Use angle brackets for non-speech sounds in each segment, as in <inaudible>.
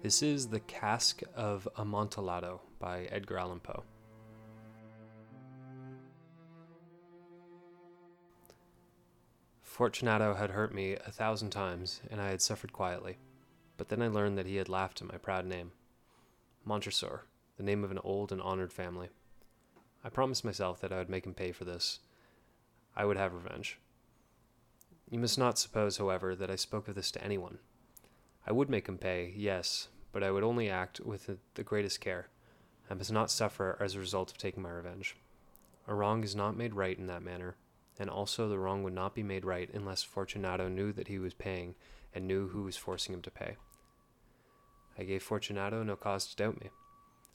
This is The Cask of Amontillado by Edgar Allan Poe. Fortunato had hurt me a thousand times, and I had suffered quietly. But then I learned that he had laughed at my proud name. Montresor, the name of an old and honored family. I promised myself that I would make him pay for this. I would have revenge. You must not suppose, however, that I spoke of this to anyone. I would make him pay, yes, but I would only act with the greatest care. I must not suffer as a result of taking my revenge. A wrong is not made right in that manner, and also the wrong would not be made right unless Fortunato knew that he was paying and knew who was forcing him to pay. I gave Fortunato no cause to doubt me.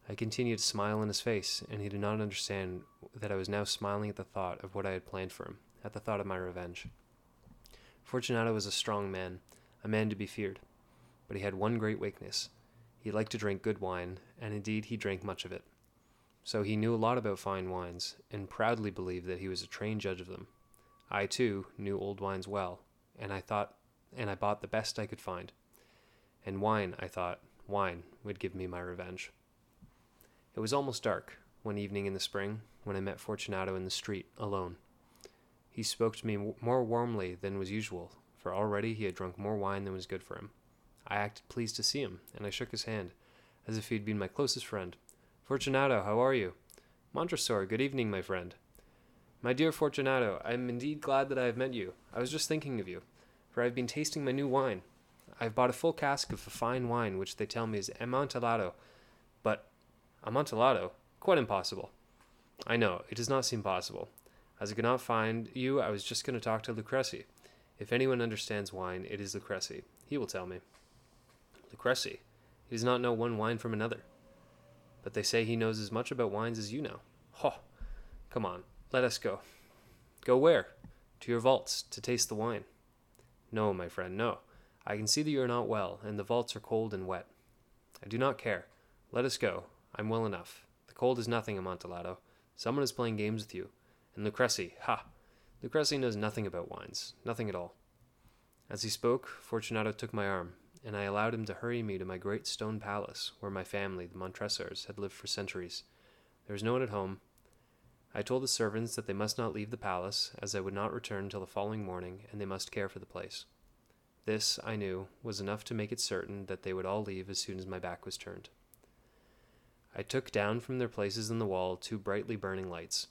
I continued to smile in his face, and he did not understand that I was now smiling at the thought of what I had planned for him, at the thought of my revenge. Fortunato was a strong man, a man to be feared, but he had one great weakness. He liked to drink good wine, and indeed he drank much of it. So he knew a lot about fine wines, and proudly believed that he was a trained judge of them. I, too, knew old wines well, and I thought and I bought the best I could find. And wine, I thought, wine would give me my revenge. It was almost dark, one evening in the spring, when I met Fortunato in the street, alone. He spoke to me more warmly than was usual, for already he had drunk more wine than was good for him. I acted pleased to see him, and I shook his hand, as if he had been my closest friend. Fortunato, how are you? Montresor, good evening, my friend. My dear Fortunato, I am indeed glad that I have met you. I was just thinking of you, for I have been tasting my new wine. I have bought a full cask of a fine wine which they tell me is Amontillado, but Amontillado? Quite impossible. I know, it does not seem possible. As I could not find you, I was just going to talk to Luchresi. If anyone understands wine, it is Luchresi. He will tell me. Luchresi? He does not know one wine from another. But they say he knows as much about wines as you know. Ho! Come on, let us go. Go where? To your vaults, to taste the wine. No, my friend, no. I can see that you are not well, and the vaults are cold and wet. I do not care. Let us go. I'm well enough. The cold is nothing, Amontillado. Someone is playing games with you. And Luchresi, ha! Luchresi knows nothing about wines, nothing at all. As he spoke, Fortunato took my arm, and I allowed him to hurry me to my great stone palace, where my family, the Montresors, had lived for centuries. There was no one at home. I told the servants that they must not leave the palace, as I would not return till the following morning, and they must care for the place. This, I knew, was enough to make it certain that they would all leave as soon as my back was turned. I took down from their places in the wall two brightly burning lights.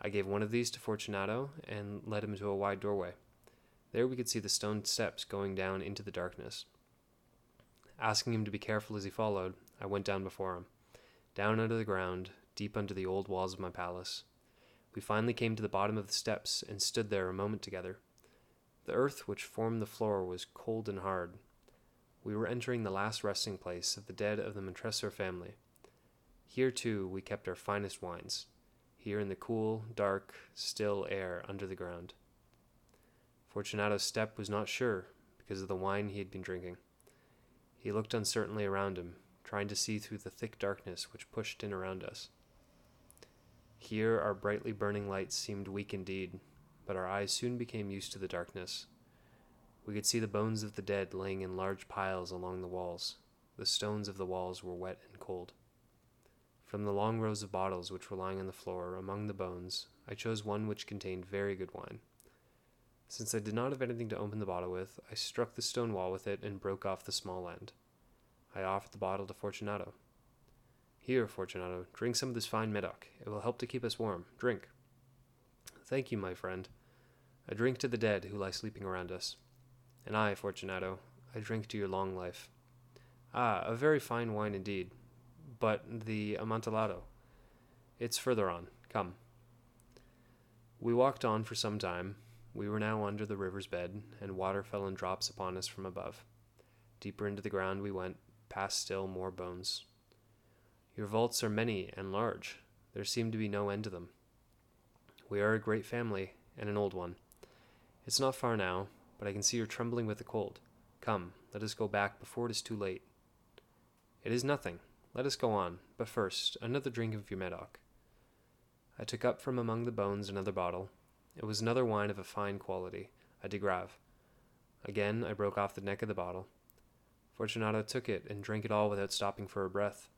I gave one of these to Fortunato and led him to a wide doorway. There we could see the stone steps going down into the darkness. Asking him to be careful as he followed, I went down before him, down under the ground, deep under the old walls of my palace. We finally came to the bottom of the steps and stood there a moment together. The earth which formed the floor was cold and hard. We were entering the last resting place of the dead of the Montresor family. Here, too, we kept our finest wines, here in the cool, dark, still air under the ground. Fortunato's step was not sure because of the wine he had been drinking. He looked uncertainly around him, trying to see through the thick darkness which pushed in around us. Here our brightly burning lights seemed weak indeed, but our eyes soon became used to the darkness. We could see the bones of the dead laying in large piles along the walls. The stones of the walls were wet and cold. From the long rows of bottles which were lying on the floor among the bones, I chose one which contained very good wine. Since I did not have anything to open the bottle with, I struck the stone wall with it and broke off the small end. I offered the bottle to Fortunato. Here, Fortunato, drink some of this fine Medoc. It will help to keep us warm. Drink. Thank you, my friend. I drink to the dead who lie sleeping around us. And I, Fortunato, I drink to your long life. Ah, a very fine wine indeed. But the Amontillado. It's further on. Come. We walked on for some time. We were now under the river's bed, and water fell in drops upon us from above. Deeper into the ground we went, past still more bones. Your vaults are many and large. There seemed to be no end to them. We are a great family, and an old one. It's not far now, but I can see you're trembling with the cold. Come, let us go back before it is too late. It is nothing. Let us go on, but first, another drink of your Medoc. I took up from among the bones another bottle. It was another wine of a fine quality, a de Grave. Again I broke off the neck of the bottle. Fortunato took it and drank it all without stopping for a breath.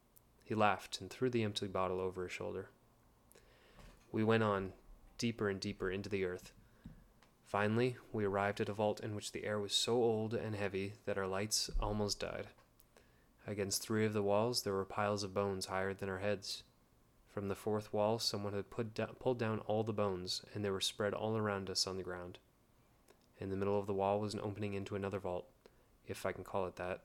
He laughed and threw the empty bottle over his shoulder. We went on, deeper and deeper into the earth. Finally, we arrived at a vault in which the air was so old and heavy that our lights almost died. Against three of the walls, there were piles of bones higher than our heads. From the fourth wall, someone had da- pulled down all the bones, and they were spread all around us on the ground. In the middle of the wall was an opening into another vault, if I can call it that.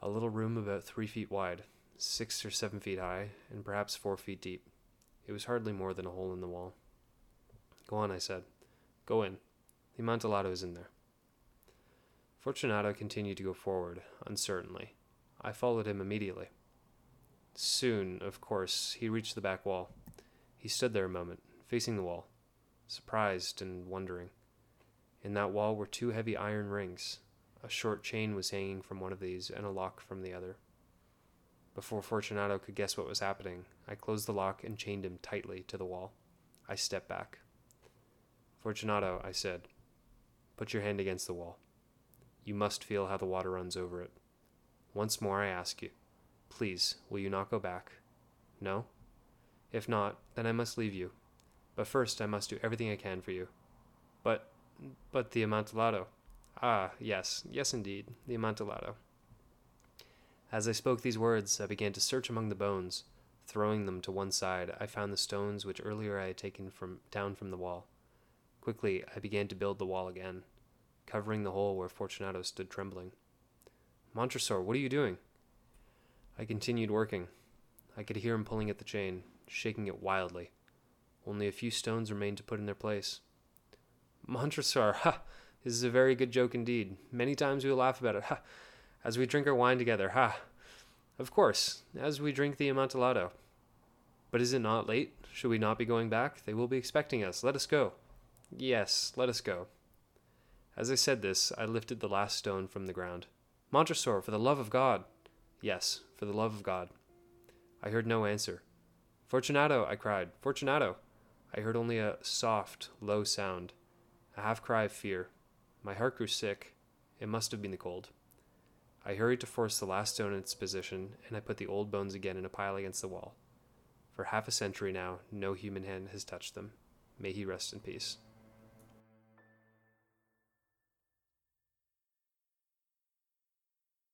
A little room about three feet wide, six or seven feet high, and perhaps four feet deep. It was hardly more than a hole in the wall. Go on, I said. Go in. The Amontillado is in there. Fortunato continued to go forward, uncertainly. I followed him immediately. Soon, of course, he reached the back wall. He stood there a moment, facing the wall, surprised and wondering. In that wall were two heavy iron rings. A short chain was hanging from one of these, and a lock from the other. Before Fortunato could guess what was happening, I closed the lock and chained him tightly to the wall. I stepped back. Fortunato, I said, put your hand against the wall. You must feel how the water runs over it. Once more I ask you, Please, will you not go back? No? If not, then I must leave you. But first I must do everything I can for you. But, but the Amontillado. Ah, yes, yes indeed, the Amontillado. As I spoke these words, I began to search among the bones. Throwing them to one side, I found the stones which earlier I had taken from down from the wall. Quickly, I began to build the wall again, covering the hole where Fortunato stood trembling. Montresor, what are you doing? I continued working. I could hear him pulling at the chain, shaking it wildly. Only a few stones remained to put in their place. Montresor, <laughs> ha! This is a very good joke indeed. Many times we will laugh about it, ha! As we drink our wine together, ha! Of course, as we drink the Amontillado. But is it not late? Should we not be going back? They will be expecting us. Let us go. Yes, let us go. As I said this, I lifted the last stone from the ground. Montresor, for the love of God! Yes, for the love of God. I heard no answer. Fortunato, I cried. Fortunato! I heard only a soft, low sound, a half cry of fear. My heart grew sick. It must have been the cold. I hurried to force the last stone in its position, and I put the old bones again in a pile against the wall. For half a century now, no human hand has touched them. May he rest in peace.